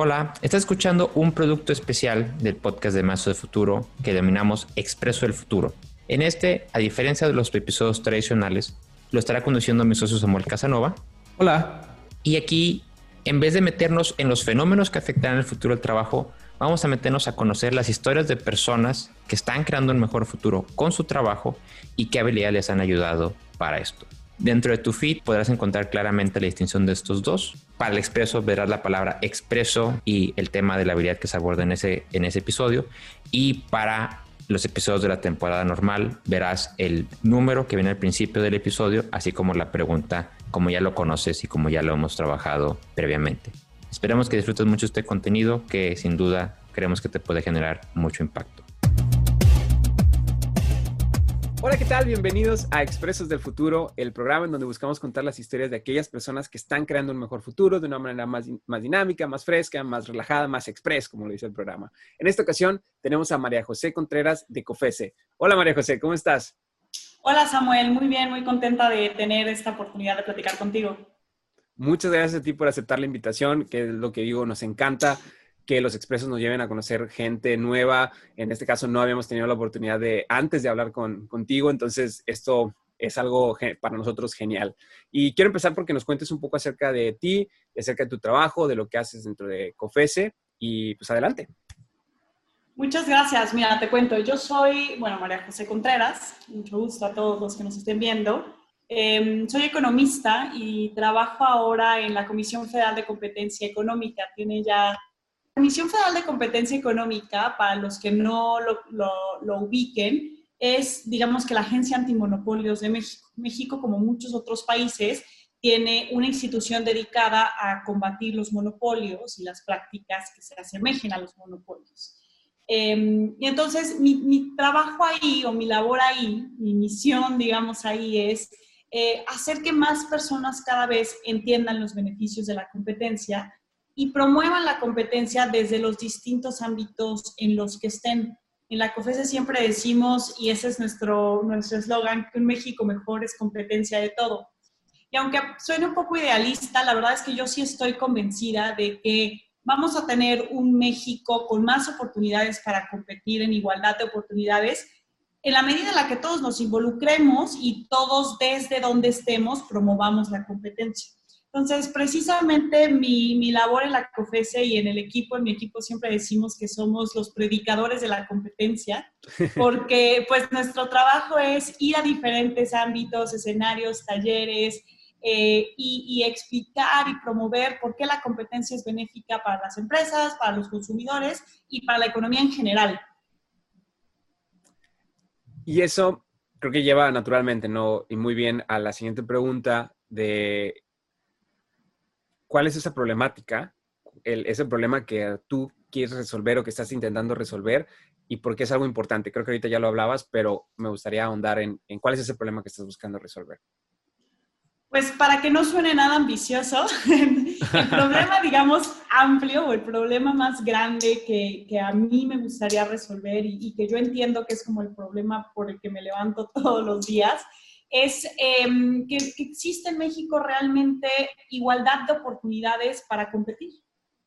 Hola, estás escuchando un producto especial del podcast de Mazo de Futuro que denominamos Expreso del Futuro. En este, a diferencia de los episodios tradicionales, lo estará conduciendo mi socio Samuel Casanova. Hola. Y aquí, en vez de meternos en los fenómenos que afectarán el futuro del trabajo, vamos a meternos a conocer las historias de personas que están creando un mejor futuro con su trabajo y qué habilidades les han ayudado para esto. Dentro de tu feed podrás encontrar claramente la distinción de estos dos. Para el expreso verás la palabra expreso y el tema de la habilidad que se aborda en ese, en ese episodio. Y para los episodios de la temporada normal verás el número que viene al principio del episodio, así como la pregunta, como ya lo conoces y como ya lo hemos trabajado previamente. Esperemos que disfrutes mucho este contenido que sin duda creemos que te puede generar mucho impacto. Hola, ¿qué tal? Bienvenidos a Expresos del Futuro, el programa en donde buscamos contar las historias de aquellas personas que están creando un mejor futuro de una manera más, más dinámica, más fresca, más relajada, más express, como lo dice el programa. En esta ocasión tenemos a María José Contreras de COFESE. Hola María José, ¿cómo estás? Hola Samuel, muy bien, muy contenta de tener esta oportunidad de platicar contigo. Muchas gracias a ti por aceptar la invitación, que es lo que digo, nos encanta que los expresos nos lleven a conocer gente nueva. En este caso no habíamos tenido la oportunidad de antes de hablar con, contigo, entonces esto es algo para nosotros genial. Y quiero empezar porque nos cuentes un poco acerca de ti, acerca de tu trabajo, de lo que haces dentro de COFESE y pues adelante. Muchas gracias. Mira, te cuento, yo soy, bueno, María José Contreras, mucho gusto a todos los que nos estén viendo. Em, soy economista y trabajo ahora en la Comisión Federal de Competencia Económica. Tiene ya Comisión Federal de Competencia Económica, para los que no lo, ubiquen, es, digamos que la Agencia Antimonopolios de México. México, como muchos otros países, tiene una institución dedicada a combatir los monopolios y las prácticas que se asemejen a los monopolios. Em, y entonces mi, mi, trabajo ahí o mi labor ahí, mi misión, digamos, ahí es eh, hacer que más personas cada vez entiendan los beneficios de la competencia y promuevan la competencia desde los distintos ámbitos en los que estén. En la COFESE siempre decimos, y ese es nuestro nuestro eslogan, que un México mejor es competencia de todo. Y aunque suene un poco idealista, la verdad es que yo sí estoy convencida de que vamos a tener un México con más oportunidades para competir en igualdad de oportunidades en la medida en la que todos nos involucremos y todos desde donde estemos promovamos la competencia. Entonces, precisamente mi, mi, labor en la COFESE y en el equipo, en mi equipo siempre decimos que somos los predicadores de la competencia, porque pues nuestro trabajo es ir a diferentes ámbitos, escenarios, talleres eh, y, y explicar y promover por qué la competencia es benéfica para las empresas, para los consumidores y para la economía en general. Y eso creo que lleva naturalmente, ¿no? Y muy bien a la siguiente pregunta de cuál es esa problemática, ese problema que tú quieres resolver o que estás intentando resolver y por qué es algo importante. Creo que ahorita ya lo hablabas, pero me gustaría ahondar en, cuál es ese problema que estás buscando resolver. Pues para que no suene nada ambicioso, el problema, digamos, amplio o el problema más grande que, a mí me gustaría resolver y, y, que yo entiendo que es como el problema por el que me levanto todos los días, es em, que, existe en México realmente igualdad de oportunidades para competir.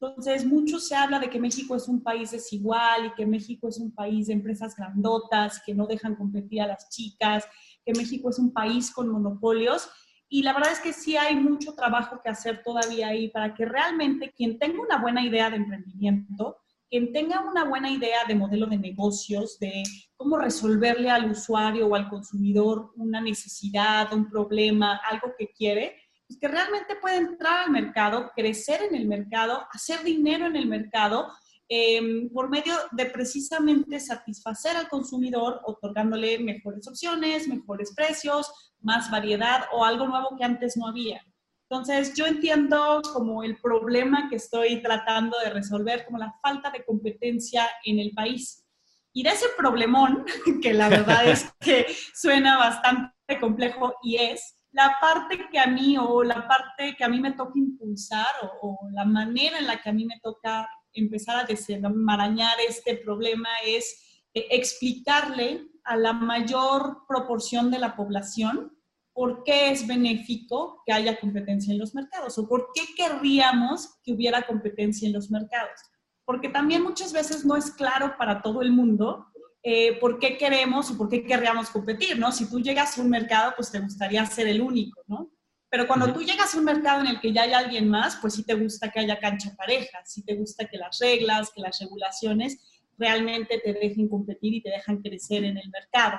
Entonces, mucho se habla de que México es un país desigual y que México es un país de empresas grandotas que no dejan competir a las chicas, que México es un país con monopolios. Y la verdad es que sí hay mucho trabajo que hacer todavía ahí para que realmente quien tenga una buena idea de emprendimiento quien tenga una buena idea de modelo de negocios, de cómo resolverle al usuario o al consumidor una necesidad, un problema, algo que quiere, pues que realmente puede entrar al mercado, crecer en el mercado, hacer dinero en el mercado em, por medio de precisamente satisfacer al consumidor, otorgándole mejores opciones, mejores precios, más variedad o algo nuevo que antes no había. Entonces, yo entiendo como el problema que estoy tratando de resolver, como la falta de competencia en el país. Y de ese problemón, que la verdad es que suena bastante complejo y es, la parte que a mí o la parte que a mí me toca impulsar o, o la manera en la que a mí me toca empezar a desenmarañar este problema es eh, explicarle a la mayor proporción de la población por qué es benéfico que haya competencia en los mercados o por qué querríamos que hubiera competencia en los mercados. Porque también muchas veces no es claro para todo el mundo eh, por qué queremos o por qué querríamos competir, ¿no? Si tú llegas a un mercado, pues te gustaría ser el único, ¿no? Pero cuando tú llegas a un mercado en el que ya hay alguien más, pues sí te gusta que haya cancha pareja, sí te gusta que las reglas, que las regulaciones realmente te dejen competir y te dejan crecer en el mercado.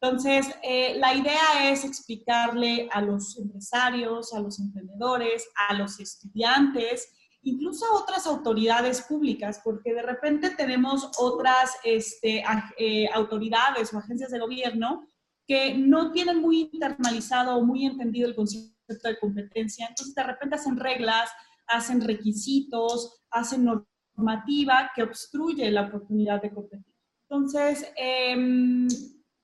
Entonces, eh, la idea es explicarle a los empresarios, a los emprendedores, a los estudiantes, incluso a otras autoridades públicas, porque de repente tenemos otras este, eh, autoridades o agencias de gobierno que no tienen muy internalizado o muy entendido el concepto de competencia. Entonces, de repente hacen reglas, hacen requisitos, hacen normativa que obstruye la oportunidad de competir. Entonces, em,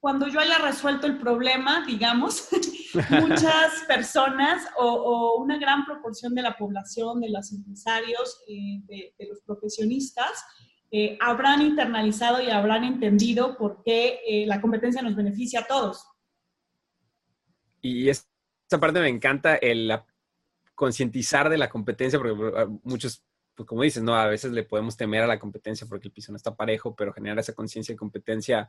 cuando yo haya resuelto el problema, digamos, muchas personas o, una gran proporción de la población, de los empresarios, eh, de, los profesionistas, eh, habrán internalizado y habrán entendido por qué eh, la competencia nos beneficia a todos. Y esta parte me encanta, el concientizar de la competencia, porque ah, muchos pues como dices, ¿no? A veces le podemos temer a la competencia porque el piso no está parejo, pero generar esa conciencia de competencia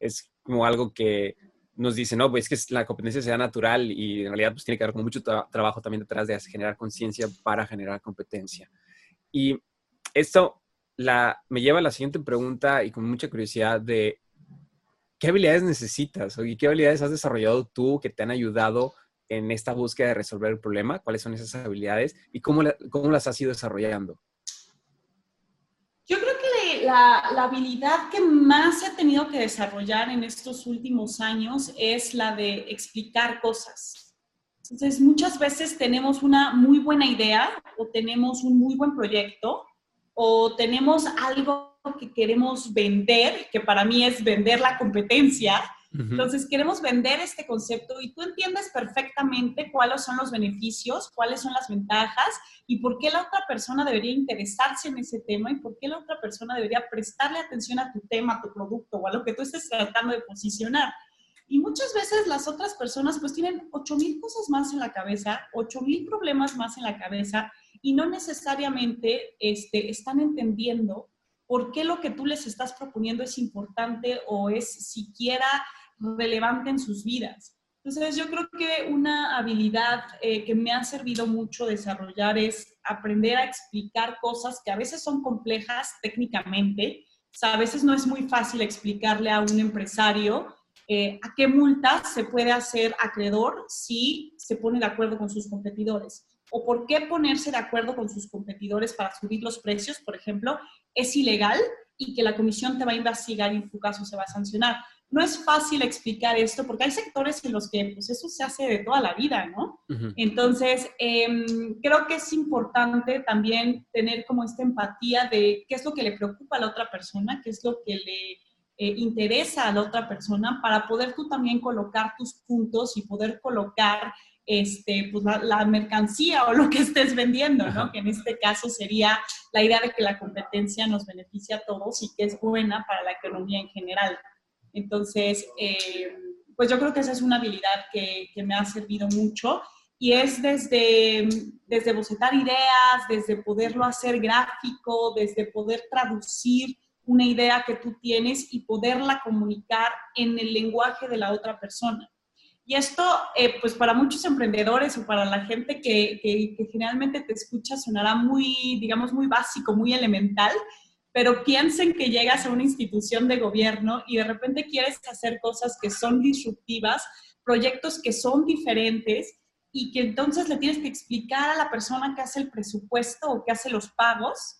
es como algo que nos dice, no, pues es que la competencia sea natural y en realidad pues tiene que haber con mucho trabajo también detrás de generar conciencia para generar competencia. Y esto la, me lleva a la siguiente pregunta y con mucha curiosidad de qué habilidades necesitas y qué habilidades has desarrollado tú que te han ayudado en esta búsqueda de resolver el problema, cuáles son esas habilidades y cómo, cómo las has ido desarrollando. La, habilidad que más he tenido que desarrollar en estos últimos años es la de explicar cosas. Entonces, muchas veces tenemos una muy buena idea o tenemos un muy buen proyecto o tenemos algo que queremos vender, que para mí es vender la competencia, entonces, queremos vender este concepto y tú entiendes perfectamente cuáles son los beneficios, cuáles son las ventajas y por qué la otra persona debería interesarse en ese tema y por qué la otra persona debería prestarle atención a tu tema, a tu producto o a lo que tú estés tratando de posicionar. Y muchas veces las otras personas pues tienen 8,000 cosas más en la cabeza, 8,000 problemas más en la cabeza y no necesariamente este, están entendiendo por qué lo que tú les estás proponiendo es importante o es siquiera relevante en sus vidas. Entonces, yo creo que una habilidad eh, que me ha servido mucho desarrollar es aprender a explicar cosas que a veces son complejas técnicamente. O sea, a veces no es muy fácil explicarle a un empresario eh, a qué multas se puede hacer acreedor si se pone de acuerdo con sus competidores. O por qué ponerse de acuerdo con sus competidores para subir los precios, por ejemplo, es ilegal y que la comisión te va a investigar y en tu caso se va a sancionar no es fácil explicar esto porque hay sectores en los que pues, eso se hace de toda la vida, ¿no? Entonces, em, creo que es importante también tener como esta empatía de qué es lo que le preocupa a la otra persona, qué es lo que le eh, interesa a la otra persona para poder tú también colocar tus puntos y poder colocar este, pues, la, mercancía o lo que estés vendiendo, ¿no? Que en este caso sería la idea de que la competencia nos beneficia a todos y que es buena para la economía en general. Entonces, eh, pues yo creo que esa es una habilidad que, me ha servido mucho y es desde, desde bocetar ideas, desde poderlo hacer gráfico, desde poder traducir una idea que tú tienes y poderla comunicar en el lenguaje de la otra persona. Y esto, eh, pues para muchos emprendedores o para la gente que, que, que, generalmente te escucha, sonará muy, digamos, muy básico, muy elemental, pero piensen que llegas a una institución de gobierno y de repente quieres hacer cosas que son disruptivas, proyectos que son diferentes y que entonces le tienes que explicar a la persona que hace el presupuesto o que hace los pagos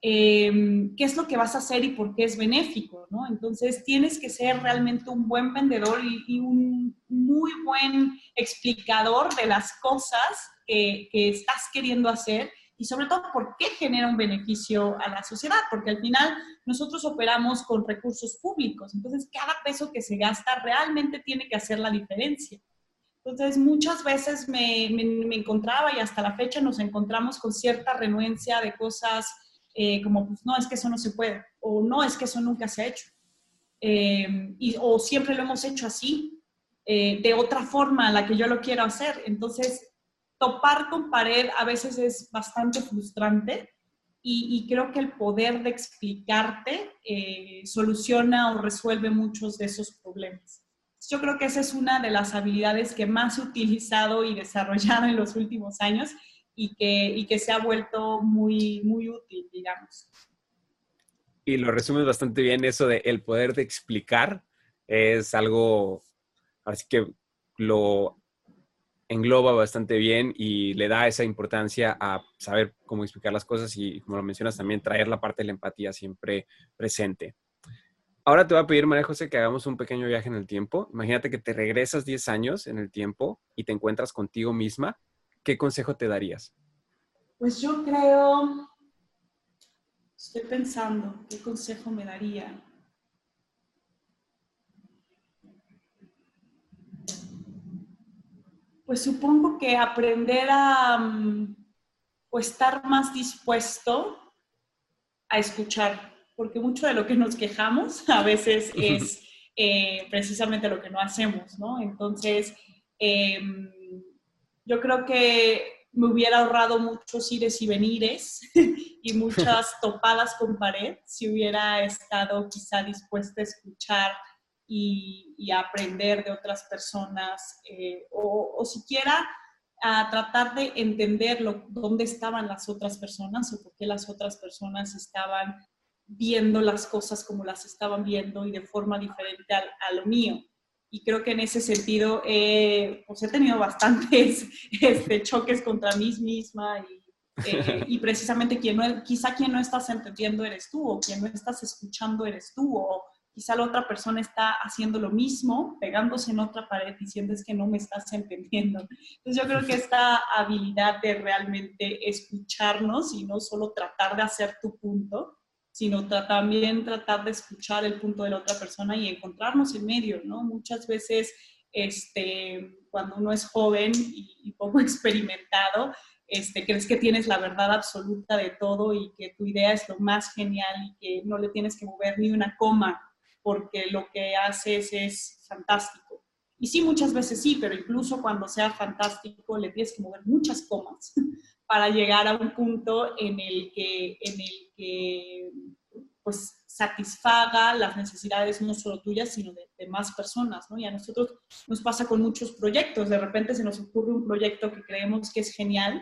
em, qué es lo que vas a hacer y por qué es benéfico, ¿no? Entonces tienes que ser realmente un buen vendedor y, un muy buen explicador de las cosas que estás queriendo hacer y sobre todo por qué genera un beneficio a la sociedad, porque al final nosotros operamos con recursos públicos, entonces cada peso que se gasta realmente tiene que hacer la diferencia. Entonces muchas veces me, me, encontraba y hasta la fecha nos encontramos con cierta renuencia de cosas eh, como, pues no, es que eso no se puede, o no, es que eso nunca se ha hecho, eh, y, o siempre lo hemos hecho así, eh, de otra forma a la que yo lo quiero hacer. Entonces, topar con pared a veces es bastante frustrante y, creo que el poder de explicarte eh, soluciona o resuelve muchos de esos problemas. Yo creo que esa es una de las habilidades que más he utilizado y desarrollado en los últimos años y que, y que se ha vuelto muy, muy útil, digamos. Y lo resumes bastante bien, eso de el poder de explicar es algo, así que lo engloba bastante bien y le da esa importancia a saber cómo explicar las cosas y, como lo mencionas, también traer la parte de la empatía siempre presente. Ahora te voy a pedir, María José, que hagamos un pequeño viaje en el tiempo. Imagínate que te regresas 10 años en el tiempo y te encuentras contigo misma. ¿Qué consejo te darías? Pues yo creo, estoy pensando, ¿qué consejo me daría? Pues supongo que aprender a mm, o estar más dispuesto a escuchar, porque mucho de lo que nos quejamos a veces es eh, precisamente lo que no hacemos, ¿no? Entonces, em, yo creo que me hubiera ahorrado muchos ires y venires y muchas topadas con pared si hubiera estado quizá dispuesta a escuchar y, aprender de otras personas eh, o, siquiera a tratar de entender dónde estaban las otras personas o por qué las otras personas estaban viendo las cosas como las estaban viendo y de forma diferente a, lo mío. Y creo que en ese sentido pues he tenido bastantes este, choques contra mí misma y, eh, y precisamente quien no, quizá quien no estás entendiendo eres tú o quien no estás escuchando eres tú o quizá la otra persona está haciendo lo mismo, pegándose en otra pared diciendo es que no me estás entendiendo. Entonces yo creo que esta habilidad de realmente escucharnos y no solo tratar de hacer tu punto, sino también tratar de escuchar el punto de la otra persona y encontrarnos en medio, ¿no? Muchas veces, este, cuando uno es joven y, y poco experimentado, este, crees que tienes la verdad absoluta de todo y que tu idea es lo más genial y que no le tienes que mover ni una coma porque lo que haces es fantástico. Y sí, muchas veces sí, pero incluso cuando sea fantástico le tienes que mover muchas comas para llegar a un punto en el que, en el que pues, satisfaga las necesidades no solo tuyas, sino de, de, más personas. ¿no? Y a nosotros nos pasa con muchos proyectos. De repente se nos ocurre un proyecto que creemos que es genial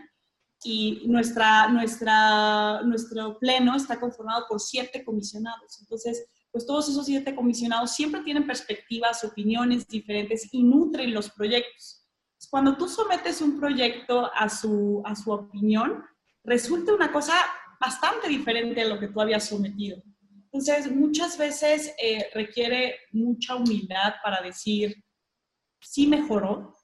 y nuestra, nuestra, nuestro pleno está conformado por siete comisionados. Entonces, pues todos esos siete comisionados siempre tienen perspectivas, opiniones diferentes y nutren los proyectos. Cuando tú sometes un proyecto a su, a su opinión, resulta una cosa bastante diferente a lo que tú habías sometido. Entonces, muchas veces eh, requiere mucha humildad para decir, sí mejoró,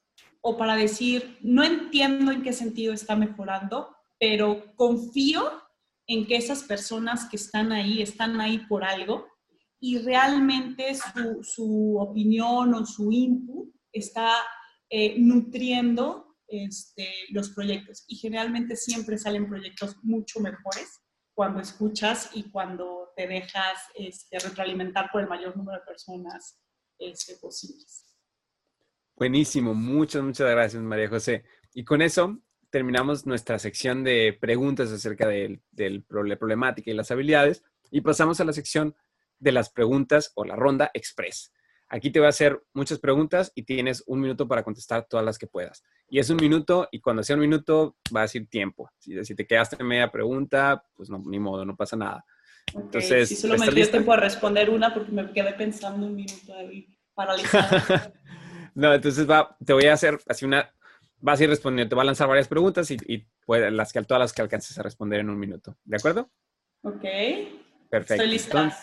o para decir, no entiendo en qué sentido está mejorando, pero confío en que esas personas que están ahí están ahí por algo y realmente su, opinión o su input está eh, nutriendo este, los proyectos. Y generalmente siempre salen proyectos mucho mejores cuando escuchas y cuando te dejas este, retroalimentar por el mayor número de personas este, posibles. Buenísimo, muchas, muchas gracias María José. Y con eso terminamos nuestra sección de preguntas acerca de, de la problemática y las habilidades y pasamos a la sección de las preguntas o la ronda express. Aquí te voy a hacer muchas preguntas y tienes un minuto para contestar todas las que puedas. Y es un minuto y cuando sea un minuto va a decir tiempo. Si, si te quedaste en media pregunta, pues no, ni modo, no pasa nada. Entonces, si solo me dio tiempo a responder una porque me quedé pensando un minuto ahí paralizado. no, entonces va, te voy a hacer así una, vas a ir respondiendo, te va a lanzar varias preguntas y, y las que, todas las que alcances a responder en un minuto. ¿De acuerdo? Ok. Perfecto. Estoy lista.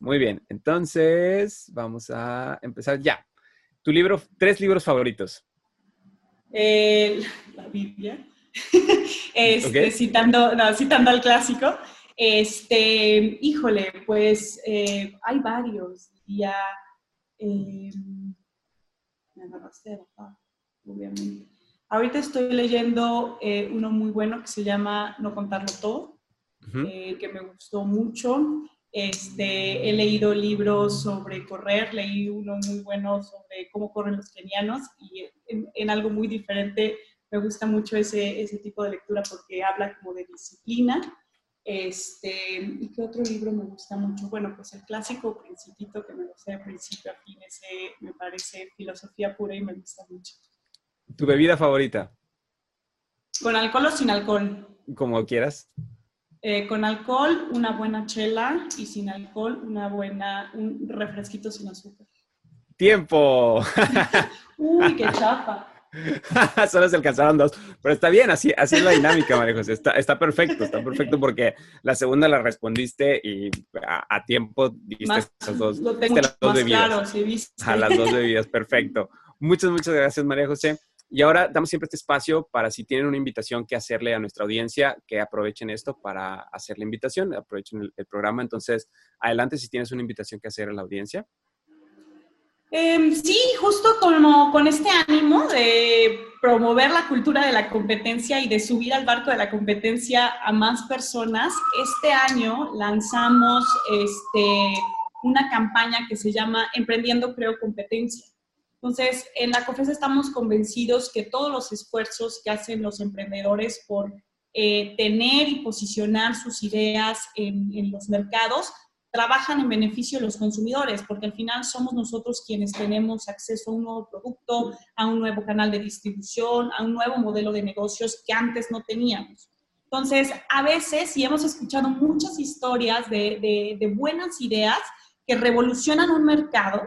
Muy bien, entonces vamos a empezar ya. Tu libro, tres libros favoritos. la Biblia, este, citando, citando al clásico. Este, híjole, pues eh, hay varios. Ya, eh, agarraste obviamente. Ahorita estoy leyendo eh, uno muy bueno que se llama No contarlo todo, que me gustó mucho. Este, he leído libros sobre correr, leí uno muy bueno sobre cómo corren los kenianos y en, algo muy diferente me gusta mucho ese, ese tipo de lectura porque habla como de disciplina. Este, ¿Y qué otro libro me gusta mucho? Bueno, pues el clásico Principito, que me gusta de principio a fin, ese me parece filosofía pura y me gusta mucho. ¿Tu bebida favorita? ¿Con alcohol o sin alcohol? Como quieras. Eh, con alcohol, una buena chela y sin alcohol, una buena, un refresquito sin azúcar. ¡Tiempo! Uy, qué chapa. Solo se alcanzaron dos, pero está bien, así, así es la dinámica, María José. Está, está perfecto, está perfecto porque la segunda la respondiste y a, tiempo diste esas dos, lo tengo las dos bebidas. Claro, sí, A las dos bebidas, perfecto. Muchas, muchas gracias, María José. Y ahora damos siempre este espacio para si tienen una invitación que hacerle a nuestra audiencia, que aprovechen esto para hacer la invitación, aprovechen el, programa. Entonces, adelante si tienes una invitación que hacer a la audiencia. Em, sí, justo como con este ánimo de promover la cultura de la competencia y de subir al barco de la competencia a más personas, este año lanzamos este, una campaña que se llama Emprendiendo Creo Competencia. Entonces, en la COFES estamos convencidos que todos los esfuerzos que hacen los emprendedores por eh, tener y posicionar sus ideas en, los mercados trabajan en beneficio de los consumidores, porque al final somos nosotros quienes tenemos acceso a un nuevo producto, a un nuevo canal de distribución, a un nuevo modelo de negocios que antes no teníamos. Entonces, a veces, y hemos escuchado muchas historias de buenas ideas que revolucionan un mercado,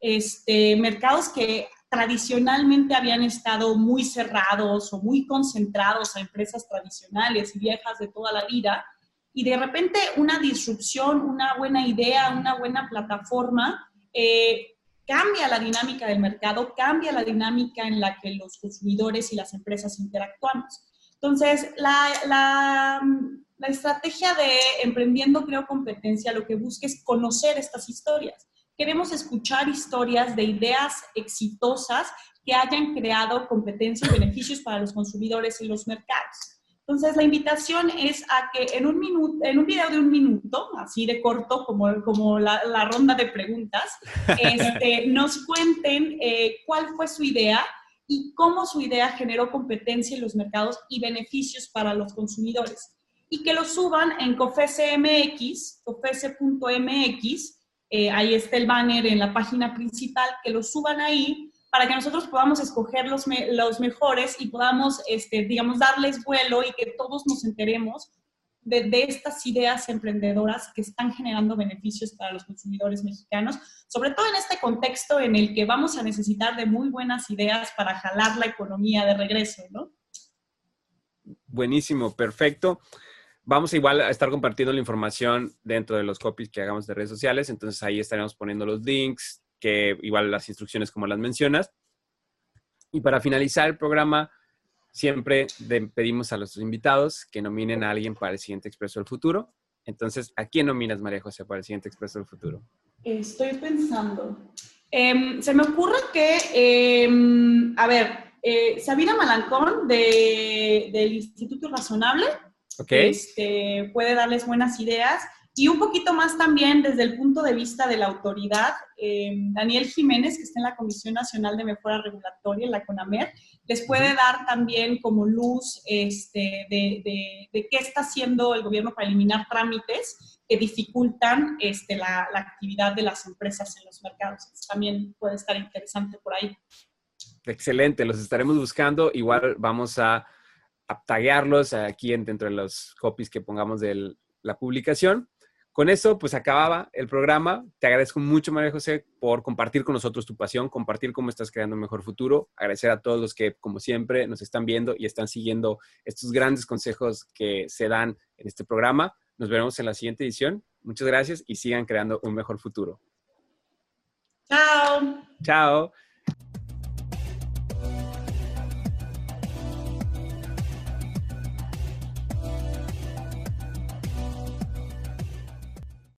este, mercados que tradicionalmente habían estado muy cerrados o muy concentrados a empresas tradicionales y viejas de toda la vida, y de repente una disrupción, una buena idea, una buena plataforma, eh, cambia la dinámica del mercado, cambia la dinámica en la que los consumidores y las empresas interactuamos. Entonces, la, la, la estrategia de Emprendiendo Creo Competencia lo que busca es conocer estas historias Queremos escuchar historias de ideas exitosas que hayan creado competencia y beneficios para los consumidores y los mercados. Entonces, la invitación es a que en un, minuto, en un video de un minuto, así de corto como, como la, la ronda de preguntas, este, nos cuenten eh, cuál fue su idea y cómo su idea generó competencia en los mercados y beneficios para los consumidores. Y que lo suban en COFESE.mx, COFESE.mx, eh, ahí está el banner en la página principal, que lo suban ahí para que nosotros podamos escoger los, los mejores y podamos, este, digamos, darles vuelo y que todos nos enteremos de, de, estas ideas emprendedoras que están generando beneficios para los consumidores mexicanos, sobre todo en este contexto en el que vamos a necesitar de muy buenas ideas para jalar la economía de regreso, ¿no? Buenísimo, perfecto. Vamos igual a estar compartiendo la información dentro de los copies que hagamos de redes sociales, entonces ahí estaremos poniendo los links, que igual las instrucciones como las mencionas. Y para finalizar el programa, siempre pedimos a los invitados que nominen a alguien para el siguiente Expreso del Futuro. Entonces, ¿a quién nominas, María José, para el siguiente Expreso del Futuro? Estoy pensando. Em, se me ocurre que, em, a ver, eh, Sabina Malancón del Instituto Razonable este, puede darles buenas ideas. Y un poquito más también desde el punto de vista de la autoridad, eh, Daniel Jiménez, que está en la Comisión Nacional de Mejora Regulatoria, en la CONAMER, les puede dar también como luz este, de, de, qué está haciendo el gobierno para eliminar trámites que dificultan este, la, la, actividad de las empresas en los mercados. también puede estar interesante por ahí. Excelente, los estaremos buscando. Igual vamos a a taguearlos aquí dentro de los copies que pongamos de la publicación. Con eso, pues acababa el programa. Te agradezco mucho, María José, por compartir con nosotros tu pasión, compartir cómo estás creando un mejor futuro. Agradecer a todos los que, como siempre, nos están viendo y están siguiendo estos grandes consejos que se dan en este programa. Nos veremos en la siguiente edición. Muchas gracias y sigan creando un mejor futuro. Chao. Chao.